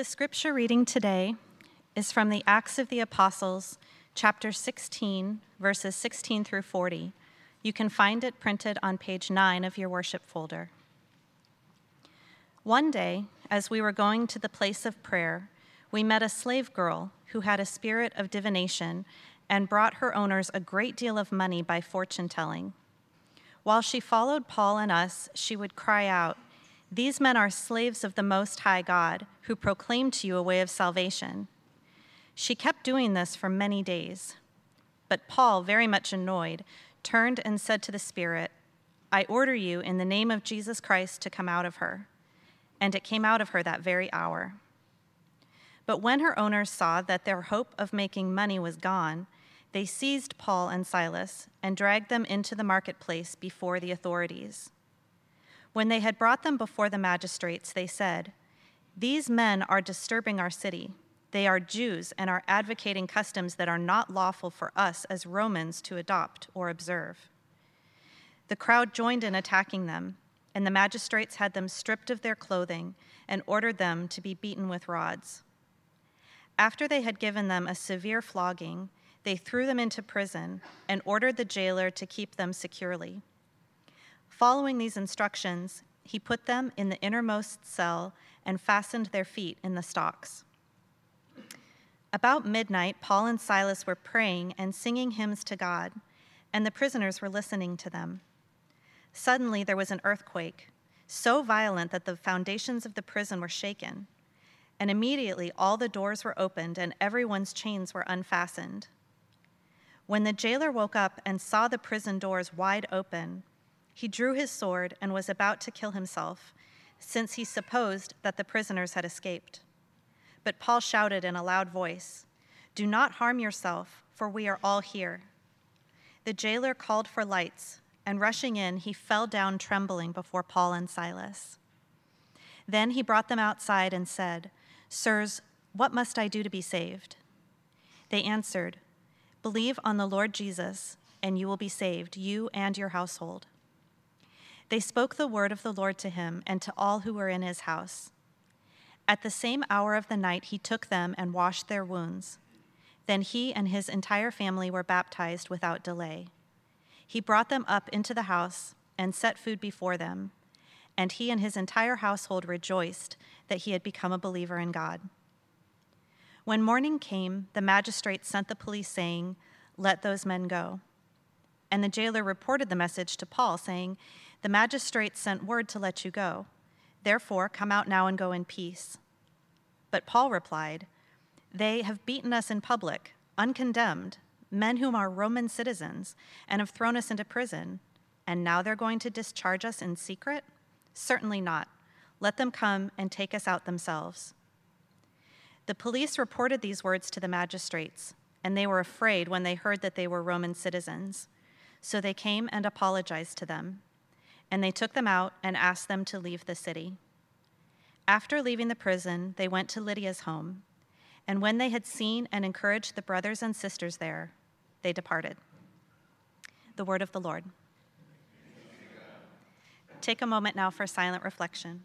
The scripture reading today is from the Acts of the Apostles, chapter 16, verses 16 through 40. You can find it printed on page 9 of your worship folder. One day, as we were going to the place of prayer, we met a slave girl who had a spirit of divination and brought her owners a great deal of money by fortune telling. While she followed Paul and us, she would cry out, These men are slaves of the Most High God, who proclaim to you a way of salvation. She kept doing this for many days. But Paul, very much annoyed, turned and said to the Spirit, I order you in the name of Jesus Christ to come out of her. And it came out of her that very hour. But when her owners saw that their hope of making money was gone, they seized Paul and Silas and dragged them into the marketplace before the authorities. When they had brought them before the magistrates, they said, These men are disturbing our city. They are Jews and are advocating customs that are not lawful for us as Romans to adopt or observe. The crowd joined in attacking them, and the magistrates had them stripped of their clothing and ordered them to be beaten with rods. After they had given them a severe flogging, they threw them into prison and ordered the jailer to keep them securely. Following these instructions, he put them in the innermost cell and fastened their feet in the stocks. About midnight, Paul and Silas were praying and singing hymns to God, and the prisoners were listening to them. Suddenly, there was an earthquake, so violent that the foundations of the prison were shaken. And immediately, all the doors were opened and everyone's chains were unfastened. When the jailer woke up and saw the prison doors wide open, he drew his sword and was about to kill himself, since he supposed that the prisoners had escaped. But Paul shouted in a loud voice, Do not harm yourself, for we are all here. The jailer called for lights, and rushing in, he fell down trembling before Paul and Silas. Then he brought them outside and said, Sirs, what must I do to be saved? They answered, Believe on the Lord Jesus, and you will be saved, you and your household. They spoke the word of the Lord to him and to all who were in his house. At the same hour of the night, he took them and washed their wounds. Then he and his entire family were baptized without delay. He brought them up into the house and set food before them, and he and his entire household rejoiced that he had become a believer in God. When morning came, the magistrate sent the police, saying, Let those men go. And the jailer reported the message to Paul, saying, The magistrates sent word to let you go. Therefore, come out now and go in peace. But Paul replied, They have beaten us in public, uncondemned, men whom are Roman citizens, and have thrown us into prison. And now they're going to discharge us in secret? Certainly not. Let them come and take us out themselves. The police reported these words to the magistrates, and they were afraid when they heard that they were Roman citizens. So they came and apologized to them, and they took them out and asked them to leave the city. After leaving the prison, they went to Lydia's home, and when they had seen and encouraged the brothers and sisters there, they departed. The word of the Lord. Take a moment now for silent reflection.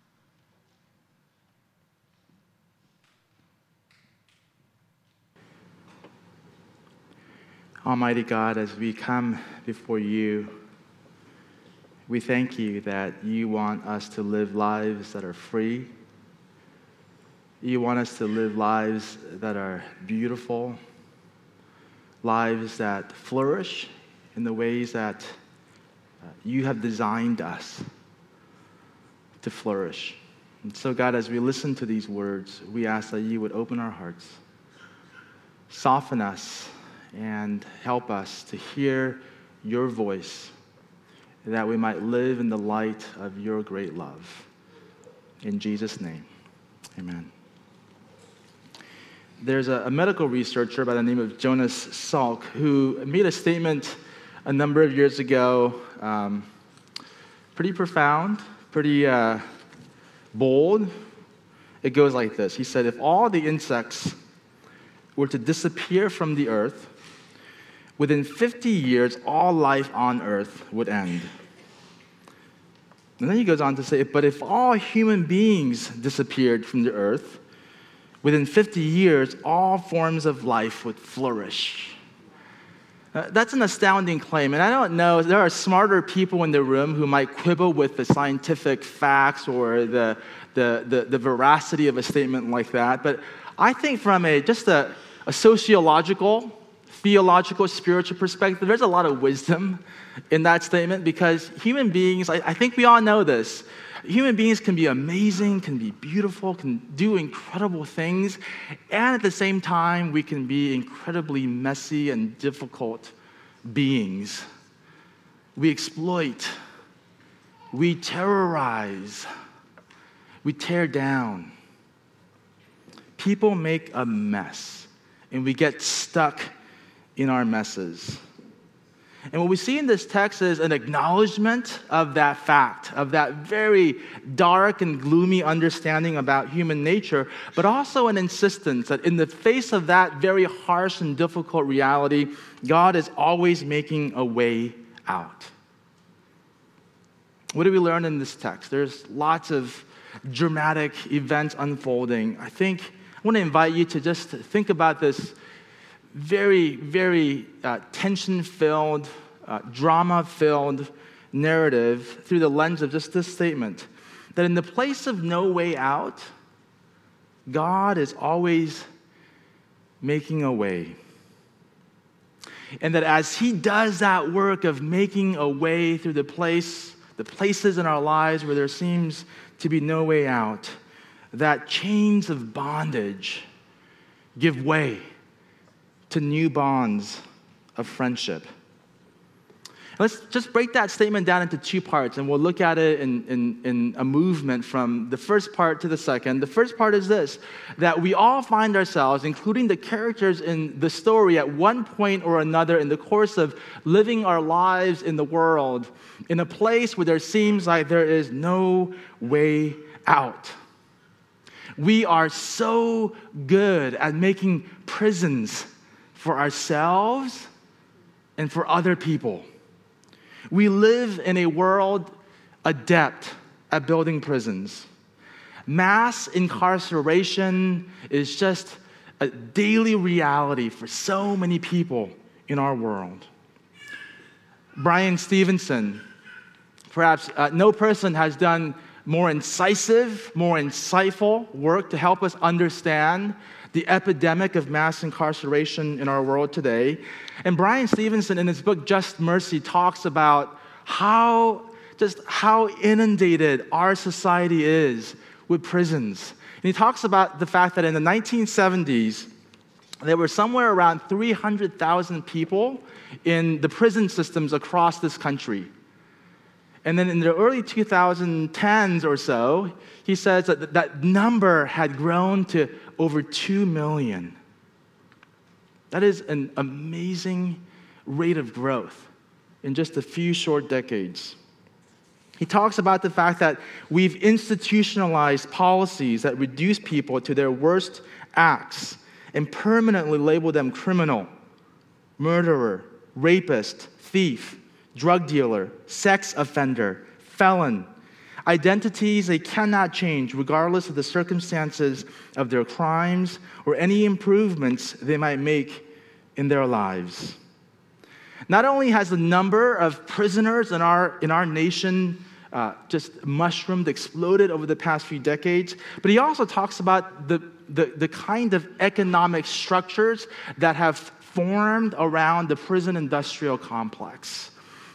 Almighty God, as we come before you, we thank you that you want us to live lives that are free. You want us to live lives that are beautiful, lives that flourish in the ways that uh, you have designed us to flourish. And so, God, as we listen to these words, we ask that you would open our hearts, soften us and help us to hear your voice, that we might live in the light of your great love. In Jesus' name, amen. There's a, a medical researcher by the name of Jonas Salk who made a statement a number of years ago, um, pretty profound, pretty uh, bold. It goes like this He said, If all the insects were to disappear from the earth, within 50 years, all life on earth would end. And then he goes on to say, but if all human beings disappeared from the earth, within 50 years, all forms of life would flourish. Uh, that's an astounding claim. And I don't know, there are smarter people in the room who might quibble with the scientific facts or the, the, the, the veracity of a statement like that. But I think from a just a, a sociological, theological, spiritual perspective, there's a lot of wisdom in that statement because human beings, I, I think we all know this, human beings can be amazing, can be beautiful, can do incredible things, and at the same time, we can be incredibly messy and difficult beings. We exploit, we terrorize, we tear down. People make a mess, and we get stuck in our messes. And what we see in this text is an acknowledgement of that fact, of that very dark and gloomy understanding about human nature, but also an insistence that in the face of that very harsh and difficult reality, God is always making a way out. What do we learn in this text? There's lots of dramatic events unfolding. I think I want to invite you to just think about this very, very uh, tension filled, uh, drama filled narrative through the lens of just this statement that in the place of no way out, God is always making a way. And that as He does that work of making a way through the place, the places in our lives where there seems to be no way out, that chains of bondage give way to new bonds of friendship. Let's just break that statement down into two parts, and we'll look at it in, in, in, a movement from the first part to the second. The first part is this that we all find ourselves, including the characters in the story, at one point or another in the course of living our lives in the world, in a place where there seems like there is no way out. We are so good at making prisons for ourselves and for other people. We live in a world adept at building prisons. Mass incarceration is just a daily reality for so many people in our world. Bryan Stevenson, perhaps uh, no person has done more incisive, more insightful work to help us understand the epidemic of mass incarceration in our world today. And Bryan Stevenson, in his book Just Mercy, talks about how just how inundated our society is with prisons. And he talks about the fact that in the 1970s, there were somewhere around 300,000 people in the prison systems across this country. And then in the early 2010s or so, he says that that number had grown to over 2 million. That is an amazing rate of growth in just a few short decades. He talks about the fact that we've institutionalized policies that reduce people to their worst acts and permanently label them criminal, murderer, rapist, thief, drug dealer, sex offender, felon, identities they cannot change regardless of the circumstances of their crimes or any improvements they might make in their lives. Not only has the number of prisoners in our, in our nation uh, just mushroomed, exploded over the past few decades, but he also talks about the, the, the kind of economic structures that have formed around the prison industrial complex.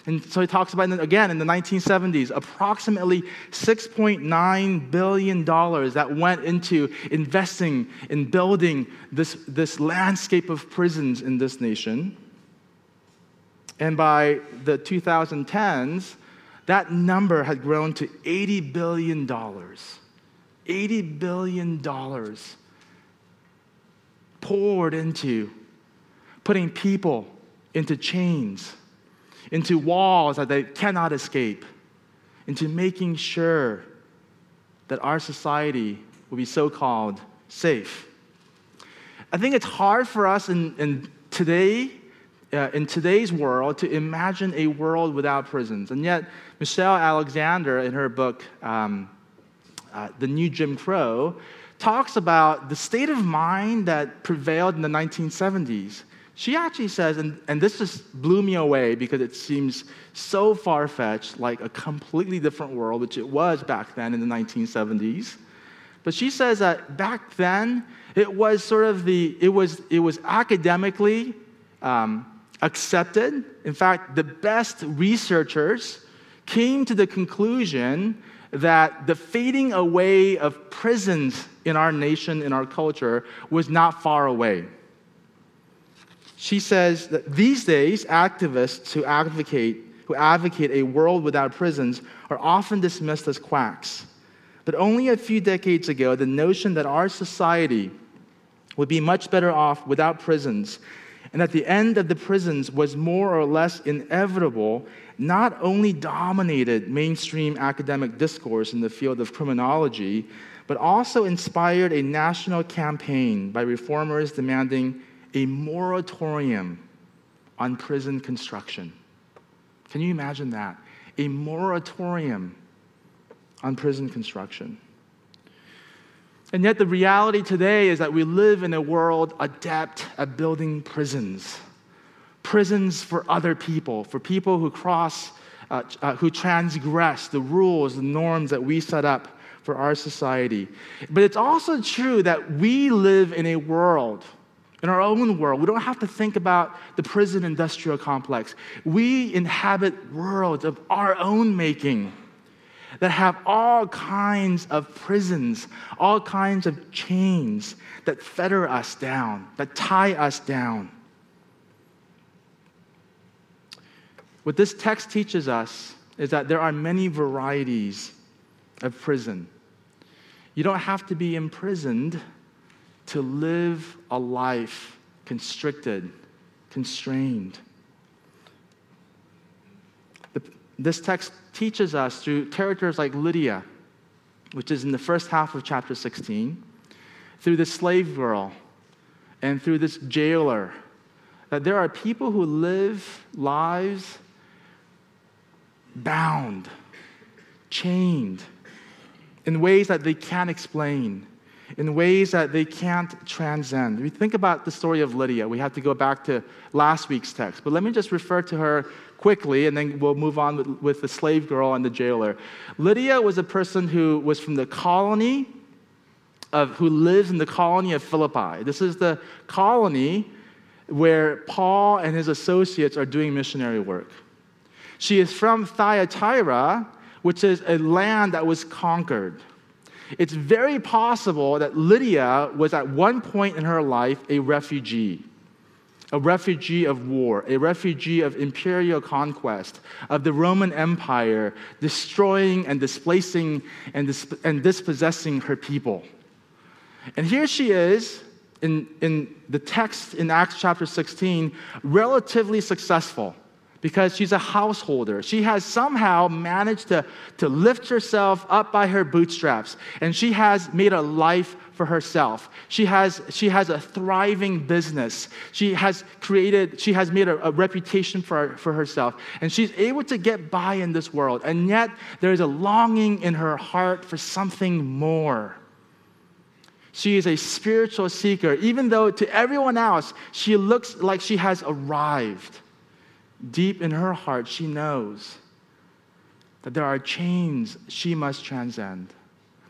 And so he talks about, again, in the 1970s, approximately $6.9 billion that went into investing in building this, this landscape of prisons in this nation. And by the 2010s, that number had grown to $80 billion. $80 billion poured into putting people into chains into walls that they cannot escape, into making sure that our society will be so called safe. I think it's hard for us in, in today, uh, in today's world, to imagine a world without prisons. And yet, Michelle Alexander, in her book, um, uh, The New Jim Crow, talks about the state of mind that prevailed in the 1970s. She actually says, and, and this just blew me away because it seems so far fetched, like a completely different world, which it was back then in the 1970s. But she says that back then, it was sort of the, it was, it was academically um, accepted. In fact, the best researchers came to the conclusion that the fading away of prisons in our nation, in our culture, was not far away. She says that these days, activists who advocate, who advocate a world without prisons are often dismissed as quacks. But only a few decades ago, the notion that our society would be much better off without prisons and that the end of the prisons was more or less inevitable not only dominated mainstream academic discourse in the field of criminology, but also inspired a national campaign by reformers demanding a moratorium on prison construction. Can you imagine that? A moratorium on prison construction. And yet, the reality today is that we live in a world adept at building prisons. Prisons for other people, for people who cross, uh, uh, who transgress the rules, the norms that we set up for our society. But it's also true that we live in a world in our own world. We don't have to think about the prison industrial complex. We inhabit worlds of our own making that have all kinds of prisons, all kinds of chains that fetter us down, that tie us down. What this text teaches us is that there are many varieties of prison. You don't have to be imprisoned to live a life constricted, constrained. The, this text teaches us through characters like Lydia, which is in the first half of chapter 16, through the slave girl, and through this jailer, that there are people who live lives bound, chained, in ways that they can't explain in ways that they can't transcend. We think about the story of Lydia. We have to go back to last week's text, but let me just refer to her quickly and then we'll move on with, with the slave girl and the jailer. Lydia was a person who was from the colony of who lives in the colony of Philippi. This is the colony where Paul and his associates are doing missionary work. She is from Thyatira, which is a land that was conquered. It's very possible that Lydia was at one point in her life a refugee, a refugee of war, a refugee of imperial conquest, of the Roman Empire destroying and displacing and, and dispossessing her people. And here she is in, in the text in Acts chapter 16, relatively successful because she's a householder. She has somehow managed to, to lift herself up by her bootstraps, and she has made a life for herself. She has, she has a thriving business. She has created, she has made a, a reputation for, for herself, and she's able to get by in this world. And yet, there's a longing in her heart for something more. She is a spiritual seeker, even though to everyone else, she looks like she has arrived deep in her heart, she knows that there are chains she must transcend,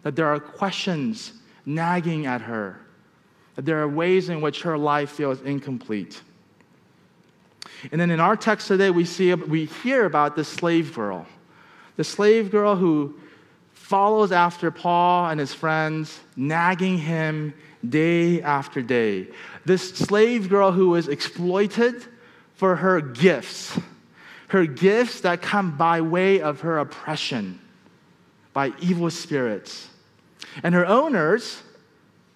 that there are questions nagging at her, that there are ways in which her life feels incomplete. And then in our text today, we, see, we hear about the slave girl, the slave girl who follows after Paul and his friends, nagging him day after day. This slave girl who was exploited for her gifts, her gifts that come by way of her oppression by evil spirits. And her owners,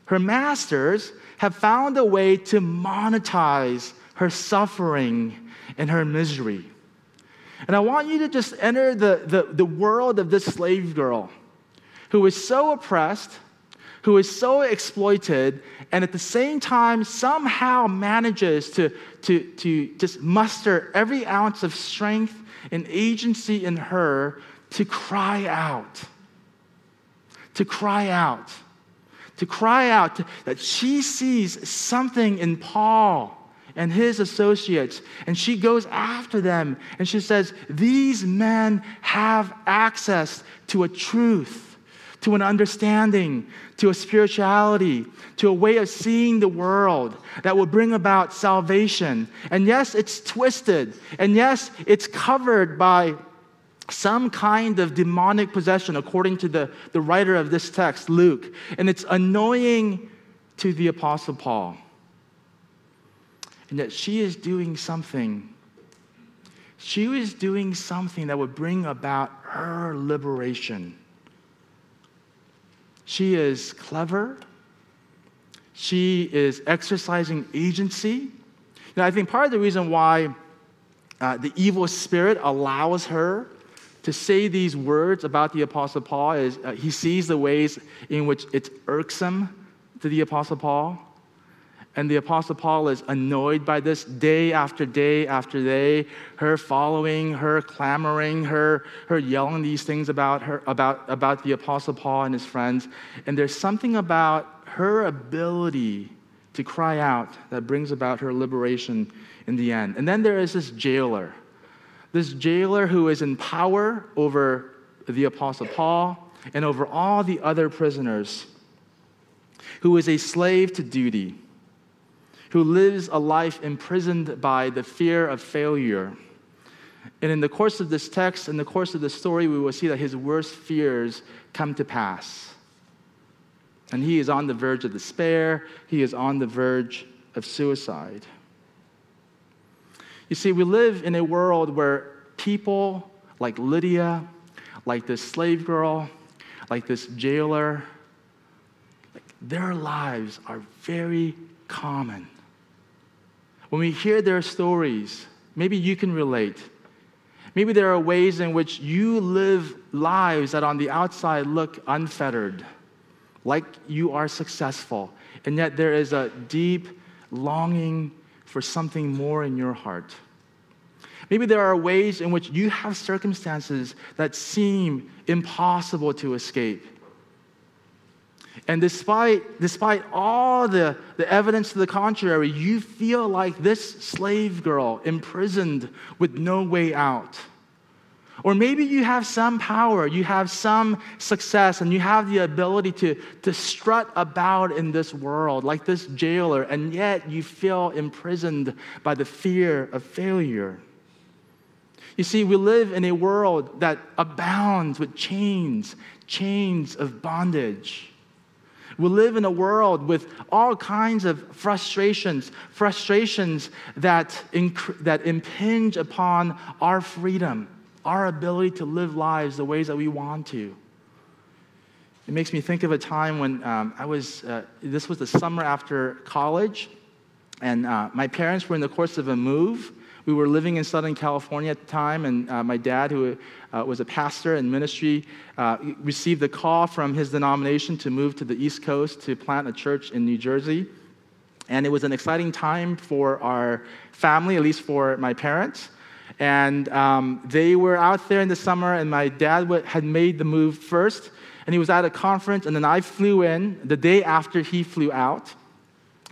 her masters, have found a way to monetize her suffering and her misery. And I want you to just enter the, the, the world of this slave girl who is so oppressed, who is so exploited, and at the same time somehow manages to, to, to just muster every ounce of strength and agency in her to cry out. To cry out. to cry out that she sees something in Paul and his associates. And she goes after them and she says, These men have access to a truth, to an understanding, to a spirituality, to a way of seeing the world that will bring about salvation. And yes, it's twisted. And yes, it's covered by some kind of demonic possession, according to the, the writer of this text, Luke. And it's annoying to the Apostle Paul. And that she is doing something. She was doing something that would bring about her liberation. She is clever. She is exercising agency. Now, I think part of the reason why uh, the evil spirit allows her to say these words about the Apostle Paul is uh, he sees the ways in which it's irksome to the Apostle Paul. And the Apostle Paul is annoyed by this day after day after day, her following, her clamoring, her, her yelling these things about, her, about, about the Apostle Paul and his friends. And there's something about her ability to cry out that brings about her liberation in the end. And then there is this jailer this jailer who is in power over the Apostle Paul and over all the other prisoners, who is a slave to duty, who lives a life imprisoned by the fear of failure. And in the course of this text, in the course of the story, we will see that his worst fears come to pass. And he is on the verge of despair, he is on the verge of suicide. You see, we live in a world where people like Lydia, like this slave girl, like this jailer, like their lives are very common. When we hear their stories, maybe you can relate. Maybe there are ways in which you live lives that on the outside look unfettered, like you are successful, and yet there is a deep longing for something more in your heart. Maybe there are ways in which you have circumstances that seem impossible to escape. And despite, despite all the, the evidence to the contrary, you feel like this slave girl imprisoned with no way out. Or maybe you have some power, you have some success, and you have the ability to, to strut about in this world like this jailer, and yet you feel imprisoned by the fear of failure. You see, we live in a world that abounds with chains, chains of bondage. We live in a world with all kinds of frustrations, frustrations that, inc- that impinge upon our freedom, our ability to live lives the ways that we want to. It makes me think of a time when um, I was, uh, this was the summer after college, and uh, my parents were in the course of a move we were living in Southern California at the time, and uh, my dad, who uh, was a pastor in ministry, uh, received a call from his denomination to move to the East Coast to plant a church in New Jersey. And it was an exciting time for our family, at least for my parents. And um, they were out there in the summer, and my dad had made the move first. And he was at a conference, and then I flew in the day after he flew out.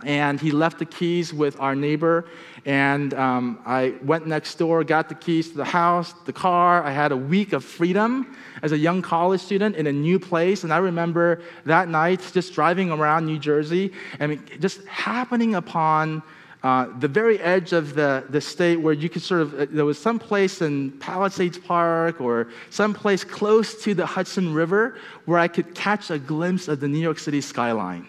And he left the keys with our neighbor and um, I went next door, got the keys to the house, the car. I had a week of freedom as a young college student in a new place. And I remember that night just driving around New Jersey and just happening upon uh, the very edge of the, the state where you could sort of, uh, there was some place in Palisades Park or some place close to the Hudson River where I could catch a glimpse of the New York City skyline.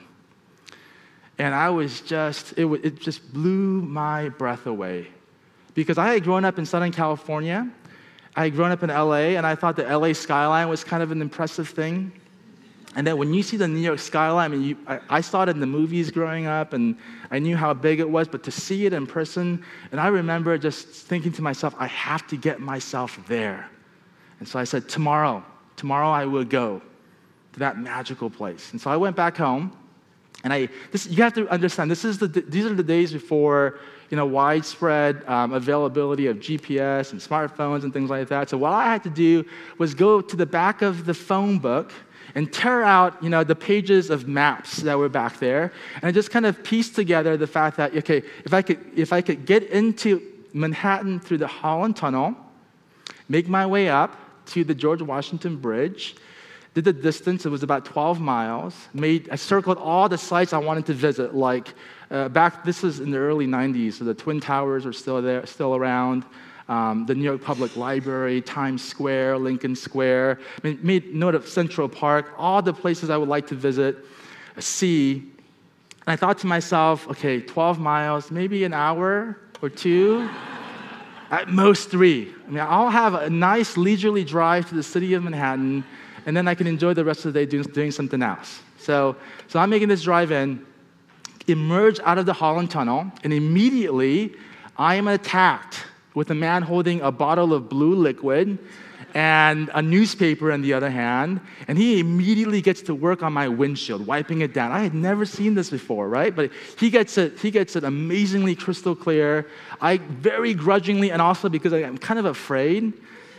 And I was just, it, it just blew my breath away. Because I had grown up in Southern California, I had grown up in LA, and I thought the LA skyline was kind of an impressive thing. And then when you see the New York skyline, I mean, you, I, I, saw it in the movies growing up, and I knew how big it was, but to see it in person, and I remember just thinking to myself, I have to get myself there. And so I said, tomorrow, tomorrow I will go to that magical place. And so I went back home, and I, this, you have to understand, this is the, these are the days before you know, widespread um, availability of GPS and smartphones and things like that. So what I had to do was go to the back of the phone book and tear out, you know, the pages of maps that were back there. And just kind of piece together the fact that, okay, if I could, if I could get into Manhattan through the Holland Tunnel, make my way up to the George Washington Bridge, did the distance, it was about 12 miles, made, I circled all the sites I wanted to visit, like uh, back, this was in the early 90s, so the Twin Towers are still there, still around um, the New York Public Library, Times Square, Lincoln Square, I made note of Central Park, all the places I would like to visit, see. And I thought to myself, okay, 12 miles, maybe an hour or two, at most three. I mean, I'll have a nice leisurely drive to the city of Manhattan, and then I can enjoy the rest of the day doing, doing something else. So, so I'm making this drive in, emerge out of the Holland Tunnel, and immediately I am attacked with a man holding a bottle of blue liquid and a newspaper in the other hand, and he immediately gets to work on my windshield, wiping it down. I had never seen this before, right? But he gets it, he gets it amazingly crystal clear. I very grudgingly, and also because I'm kind of afraid,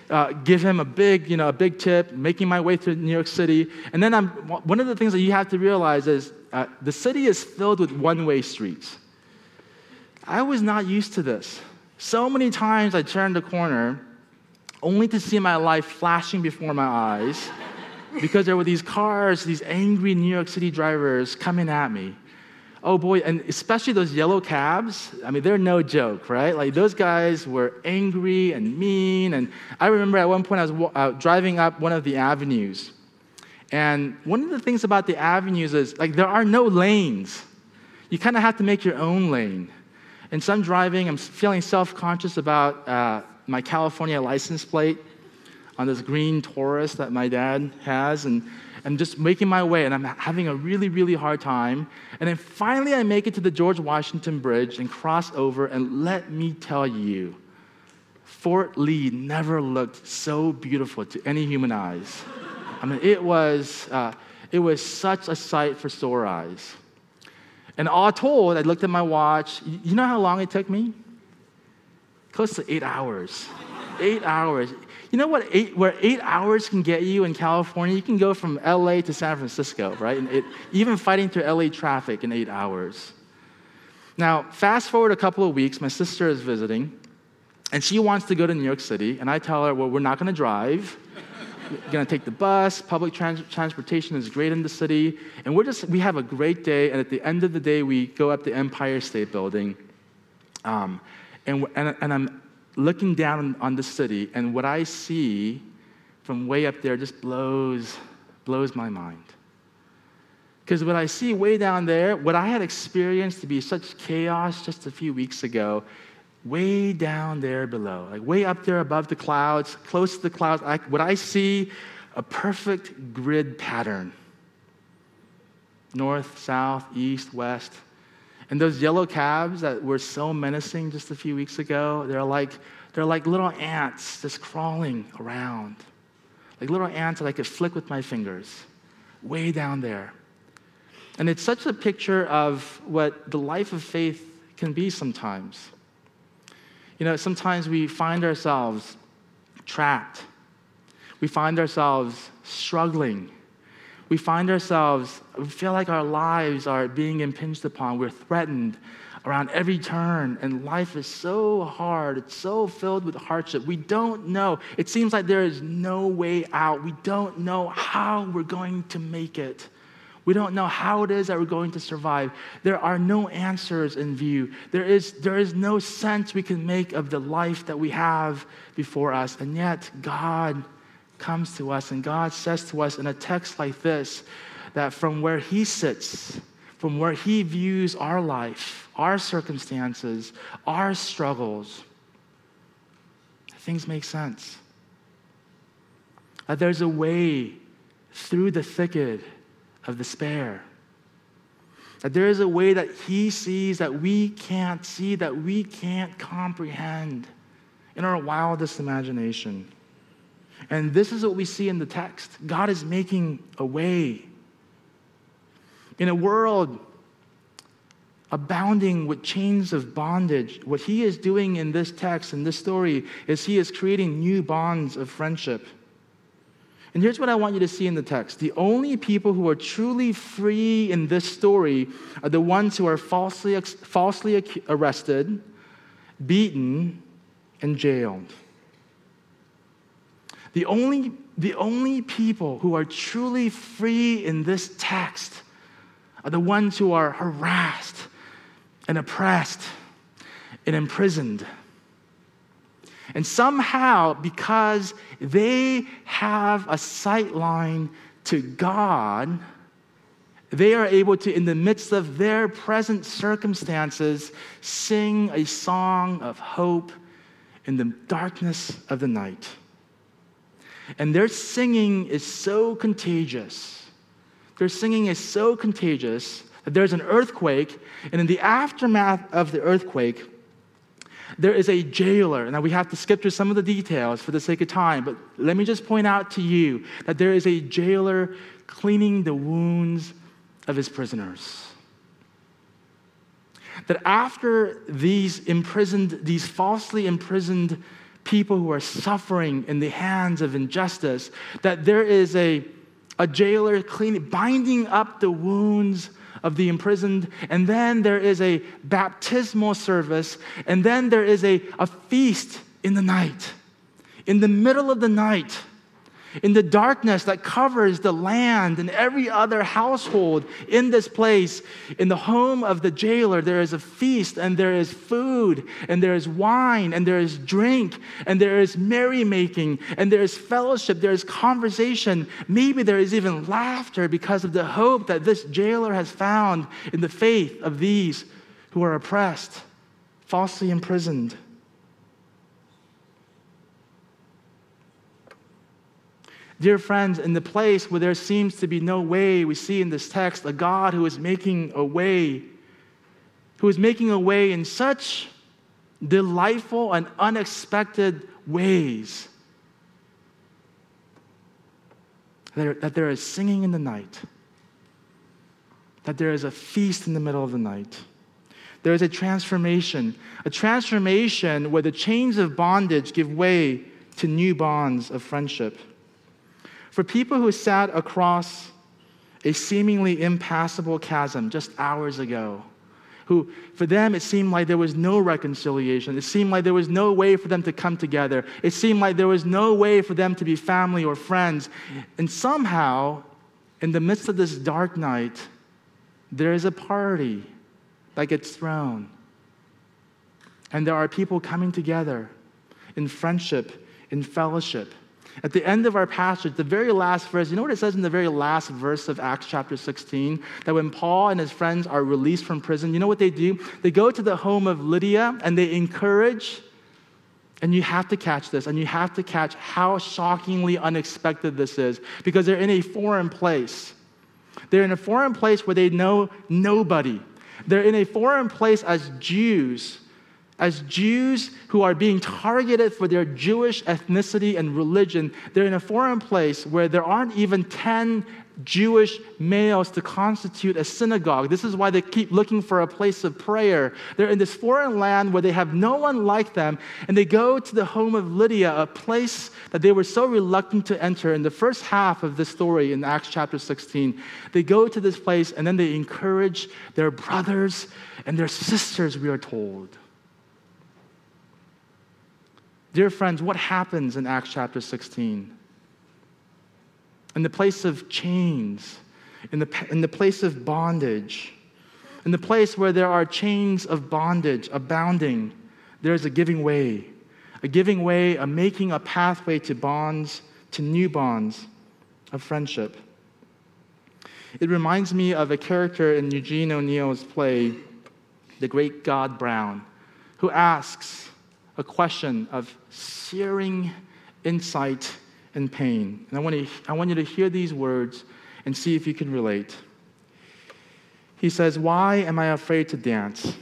uh, give him a big, you know, a big tip, making my way through New York City. And then I'm, one of the things that you have to realize is uh, the city is filled with one-way streets. I was not used to this. So many times I turned the corner only to see my life flashing before my eyes because there were these cars, these angry New York City drivers coming at me. Oh boy, and especially those yellow cabs, I mean, they're no joke, right? Like those guys were angry and mean. And I remember at one point I was uh, driving up one of the avenues. And one of the things about the avenues is like there are no lanes. You kind of have to make your own lane. And so I'm driving, I'm feeling self conscious about uh, my California license plate on this green Taurus that my dad has. And I'm just making my way, and I'm having a really, really hard time. And then finally, I make it to the George Washington Bridge and cross over. And let me tell you, Fort Lee never looked so beautiful to any human eyes. I mean, it was, uh, it was such a sight for sore eyes. And all told, I looked at my watch. You know how long it took me? Close to eight hours. eight hours. You know what? Eight, where eight hours can get you in California, you can go from LA to San Francisco, right? And it, even fighting through LA traffic in eight hours. Now, fast forward a couple of weeks, my sister is visiting, and she wants to go to New York City, and I tell her, well, we're not going to drive we're going to take the bus. Public trans- transportation is great in the city. And we're just, we have a great day. And at the end of the day, we go up the Empire State Building. Um, and, and, and I'm looking down on the city, and what I see from way up there just blows, blows my mind. Because what I see way down there, what I had experienced to be such chaos just a few weeks ago, way down there below, like way up there above the clouds, close to the clouds, I, what I see a perfect grid pattern north, south, east, west. And those yellow cabs that were so menacing just a few weeks ago, they're like, they're like little ants just crawling around. Like little ants that I could flick with my fingers, way down there. And it's such a picture of what the life of faith can be sometimes. You know, sometimes we find ourselves trapped. We find ourselves struggling. We find ourselves, we feel like our lives are being impinged upon. We're threatened around every turn, and life is so hard. It's so filled with hardship. We don't know. It seems like there is no way out. We don't know how we're going to make it. We don't know how it is that we're going to survive. There are no answers in view. There is, there is no sense we can make of the life that we have before us. And yet, God comes to us and God says to us in a text like this that from where He sits, from where He views our life, our circumstances, our struggles, things make sense. That there's a way through the thicket of despair. That there is a way that He sees that we can't see, that we can't comprehend in our wildest imagination. And this is what we see in the text God is making a way. In a world abounding with chains of bondage, what He is doing in this text, in this story, is He is creating new bonds of friendship. And here's what I want you to see in the text the only people who are truly free in this story are the ones who are falsely, falsely arrested, beaten, and jailed. The only, the only people who are truly free in this text are the ones who are harassed and oppressed and imprisoned. And somehow, because they have a sight line to God, they are able to, in the midst of their present circumstances, sing a song of hope in the darkness of the night. And their singing is so contagious. Their singing is so contagious that there's an earthquake, and in the aftermath of the earthquake, there is a jailer. Now, we have to skip through some of the details for the sake of time, but let me just point out to you that there is a jailer cleaning the wounds of his prisoners. That after these imprisoned, these falsely imprisoned people who are suffering in the hands of injustice, that there is a, a jailer cleaning, binding up the wounds of the imprisoned, and then there is a baptismal service, and then there is a, a feast in the night. In the middle of the night, in the darkness that covers the land and every other household in this place, in the home of the jailer, there is a feast and there is food and there is wine and there is drink and there is merrymaking and there is fellowship, there is conversation. Maybe there is even laughter because of the hope that this jailer has found in the faith of these who are oppressed, falsely imprisoned. Dear friends, in the place where there seems to be no way, we see in this text a God who is making a way, who is making a way in such delightful and unexpected ways that there is singing in the night, that there is a feast in the middle of the night. There is a transformation, a transformation where the chains of bondage give way to new bonds of friendship. For people who sat across a seemingly impassable chasm just hours ago, who for them it seemed like there was no reconciliation. It seemed like there was no way for them to come together. It seemed like there was no way for them to be family or friends. And somehow, in the midst of this dark night, there is a party that gets thrown. And there are people coming together in friendship, in fellowship at the end of our passage, the very last verse, you know what it says in the very last verse of Acts chapter 16? That when Paul and his friends are released from prison, you know what they do? They go to the home of Lydia and they encourage, and you have to catch this, and you have to catch how shockingly unexpected this is, because they're in a foreign place. They're in a foreign place where they know nobody. They're in a foreign place as Jews as Jews who are being targeted for their Jewish ethnicity and religion, they're in a foreign place where there aren't even 10 Jewish males to constitute a synagogue. This is why they keep looking for a place of prayer. They're in this foreign land where they have no one like them, and they go to the home of Lydia, a place that they were so reluctant to enter. In the first half of this story in Acts chapter 16, they go to this place and then they encourage their brothers and their sisters, we are told. Dear friends, what happens in Acts chapter 16? In the place of chains, in the, in the place of bondage, in the place where there are chains of bondage abounding, there's a giving way, a giving way, a making a pathway to bonds, to new bonds of friendship. It reminds me of a character in Eugene O'Neill's play, The Great God Brown, who asks, a question of searing insight and pain. And I want, to, I want you to hear these words and see if you can relate. He says, Why am I afraid to dance?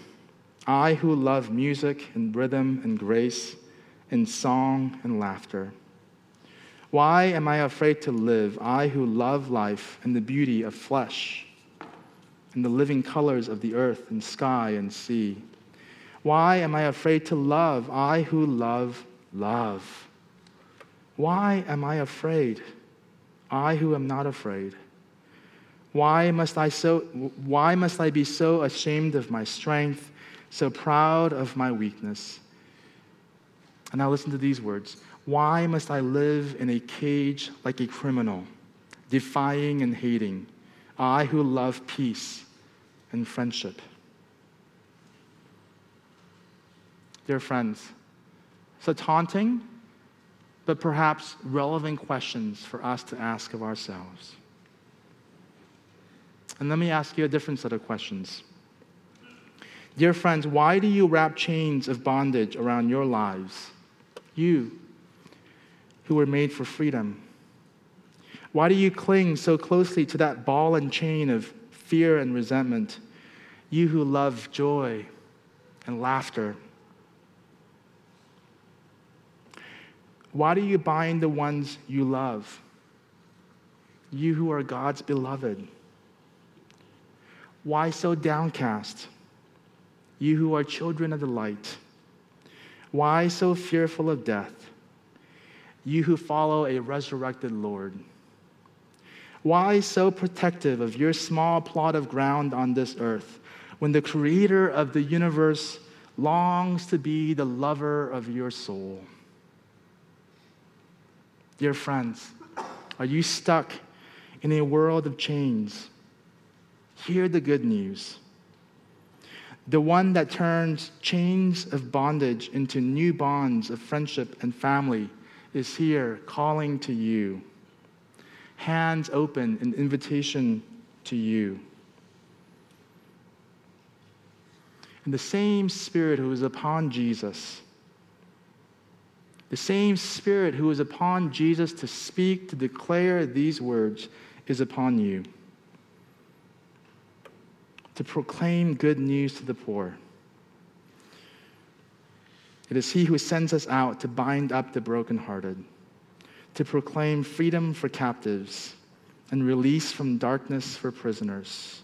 I who love music and rhythm and grace and song and laughter. Why am I afraid to live? I who love life and the beauty of flesh and the living colors of the earth and sky and sea. Why am I afraid to love? I who love love. Why am I afraid? I who am not afraid. Why must I so why must I be so ashamed of my strength, so proud of my weakness? And now listen to these words. Why must I live in a cage like a criminal, defying and hating? I who love peace and friendship. Dear friends, so taunting, but perhaps relevant questions for us to ask of ourselves. And let me ask you a different set of questions. Dear friends, why do you wrap chains of bondage around your lives? You, who were made for freedom. Why do you cling so closely to that ball and chain of fear and resentment? You who love joy and laughter. Why do you bind the ones you love? You who are God's beloved. Why so downcast? You who are children of the light. Why so fearful of death? You who follow a resurrected Lord. Why so protective of your small plot of ground on this earth when the creator of the universe longs to be the lover of your soul? Dear friends, are you stuck in a world of chains? Hear the good news. The one that turns chains of bondage into new bonds of friendship and family is here calling to you. Hands open, an invitation to you. And the same Spirit who is upon Jesus, the same Spirit who was upon Jesus to speak, to declare these words, is upon you to proclaim good news to the poor. It is He who sends us out to bind up the brokenhearted, to proclaim freedom for captives and release from darkness for prisoners.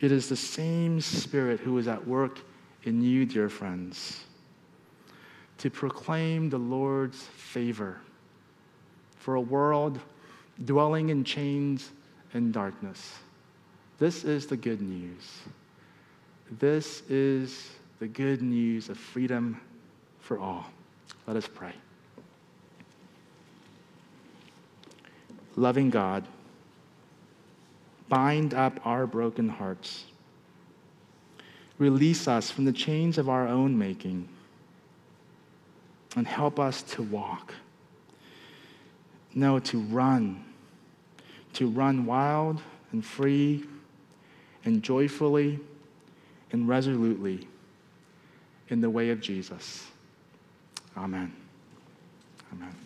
It is the same Spirit who is at work in you, dear friends, to proclaim the Lord's favor for a world dwelling in chains and darkness. This is the good news. This is the good news of freedom for all. Let us pray. Loving God, bind up our broken hearts. Release us from the chains of our own making and help us to walk. No, to run. To run wild and free and joyfully and resolutely in the way of Jesus. Amen. Amen.